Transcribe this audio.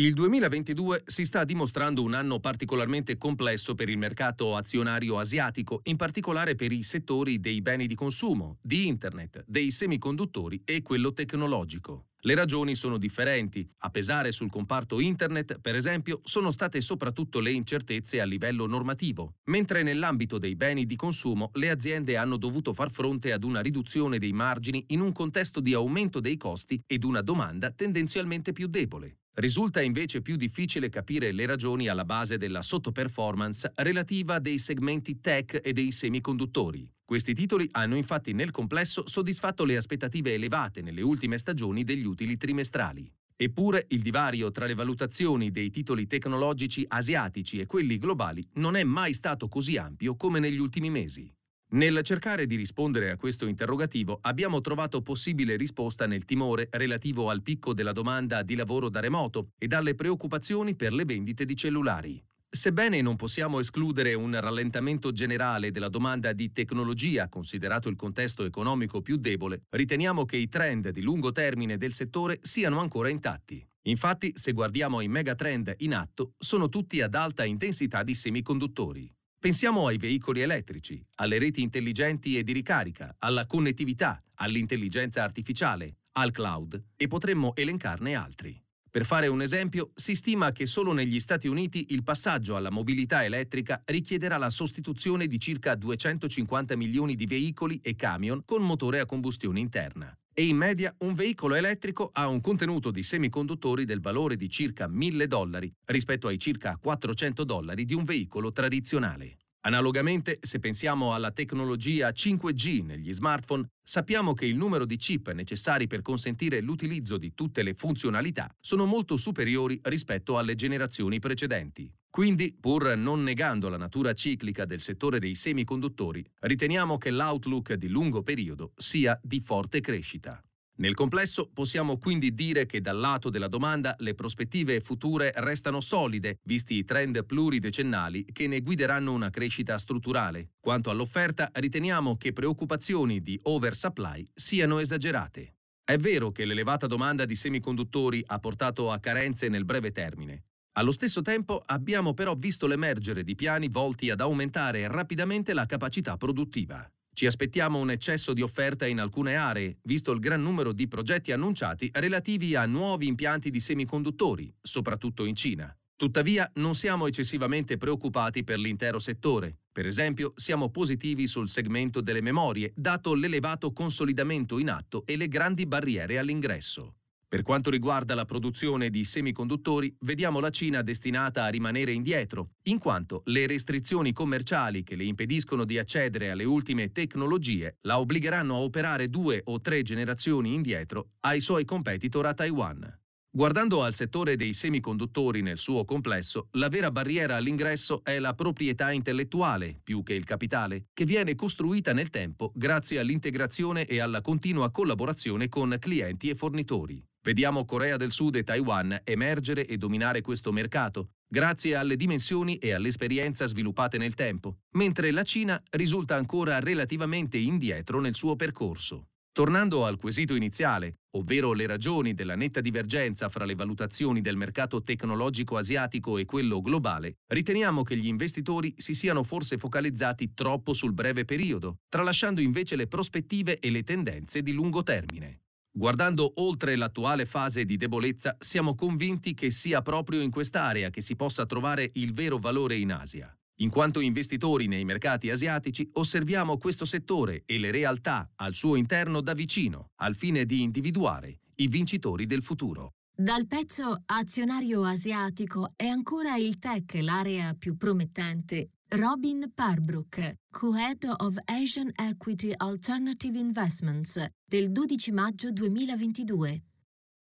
Il 2022 si sta dimostrando un anno particolarmente complesso per il mercato azionario asiatico, in particolare per i settori dei beni di consumo, di Internet, dei semiconduttori e quello tecnologico. Le ragioni sono differenti. A pesare sul comparto Internet, per esempio, sono state soprattutto le incertezze a livello normativo, mentre nell'ambito dei beni di consumo le aziende hanno dovuto far fronte ad una riduzione dei margini in un contesto di aumento dei costi ed una domanda tendenzialmente più debole. Risulta invece più difficile capire le ragioni alla base della sottoperformance relativa dei segmenti tech e dei semiconduttori. Questi titoli hanno infatti nel complesso soddisfatto le aspettative elevate nelle ultime stagioni degli utili trimestrali. Eppure il divario tra le valutazioni dei titoli tecnologici asiatici e quelli globali non è mai stato così ampio come negli ultimi mesi. Nel cercare di rispondere a questo interrogativo abbiamo trovato possibile risposta nel timore relativo al picco della domanda di lavoro da remoto e dalle preoccupazioni per le vendite di cellulari. Sebbene non possiamo escludere un rallentamento generale della domanda di tecnologia, considerato il contesto economico più debole, riteniamo che i trend di lungo termine del settore siano ancora intatti. Infatti, se guardiamo ai megatrend in atto, sono tutti ad alta intensità di semiconduttori. Pensiamo ai veicoli elettrici, alle reti intelligenti e di ricarica, alla connettività, all'intelligenza artificiale, al cloud e potremmo elencarne altri. Per fare un esempio, si stima che solo negli Stati Uniti il passaggio alla mobilità elettrica richiederà la sostituzione di circa 250 milioni di veicoli e camion con motore a combustione interna e in media un veicolo elettrico ha un contenuto di semiconduttori del valore di circa 1000 dollari rispetto ai circa 400 dollari di un veicolo tradizionale. Analogamente, se pensiamo alla tecnologia 5G negli smartphone, sappiamo che il numero di chip necessari per consentire l'utilizzo di tutte le funzionalità sono molto superiori rispetto alle generazioni precedenti. Quindi, pur non negando la natura ciclica del settore dei semiconduttori, riteniamo che l'outlook di lungo periodo sia di forte crescita. Nel complesso possiamo quindi dire che dal lato della domanda le prospettive future restano solide, visti i trend pluridecennali che ne guideranno una crescita strutturale. Quanto all'offerta, riteniamo che preoccupazioni di oversupply siano esagerate. È vero che l'elevata domanda di semiconduttori ha portato a carenze nel breve termine. Allo stesso tempo abbiamo però visto l'emergere di piani volti ad aumentare rapidamente la capacità produttiva. Ci aspettiamo un eccesso di offerta in alcune aree, visto il gran numero di progetti annunciati relativi a nuovi impianti di semiconduttori, soprattutto in Cina. Tuttavia, non siamo eccessivamente preoccupati per l'intero settore. Per esempio, siamo positivi sul segmento delle memorie, dato l'elevato consolidamento in atto e le grandi barriere all'ingresso. Per quanto riguarda la produzione di semiconduttori, vediamo la Cina destinata a rimanere indietro, in quanto le restrizioni commerciali che le impediscono di accedere alle ultime tecnologie la obbligheranno a operare due o tre generazioni indietro ai suoi competitor a Taiwan. Guardando al settore dei semiconduttori nel suo complesso, la vera barriera all'ingresso è la proprietà intellettuale, più che il capitale, che viene costruita nel tempo grazie all'integrazione e alla continua collaborazione con clienti e fornitori. Vediamo Corea del Sud e Taiwan emergere e dominare questo mercato, grazie alle dimensioni e all'esperienza sviluppate nel tempo, mentre la Cina risulta ancora relativamente indietro nel suo percorso. Tornando al quesito iniziale, ovvero le ragioni della netta divergenza fra le valutazioni del mercato tecnologico asiatico e quello globale, riteniamo che gli investitori si siano forse focalizzati troppo sul breve periodo, tralasciando invece le prospettive e le tendenze di lungo termine. Guardando oltre l'attuale fase di debolezza, siamo convinti che sia proprio in quest'area che si possa trovare il vero valore in Asia. In quanto investitori nei mercati asiatici, osserviamo questo settore e le realtà al suo interno da vicino, al fine di individuare i vincitori del futuro. Dal pezzo azionario asiatico è ancora il tech l'area più promettente Robin Parbrook, Co-Head of Asian Equity Alternative Investments, del 12 maggio 2022.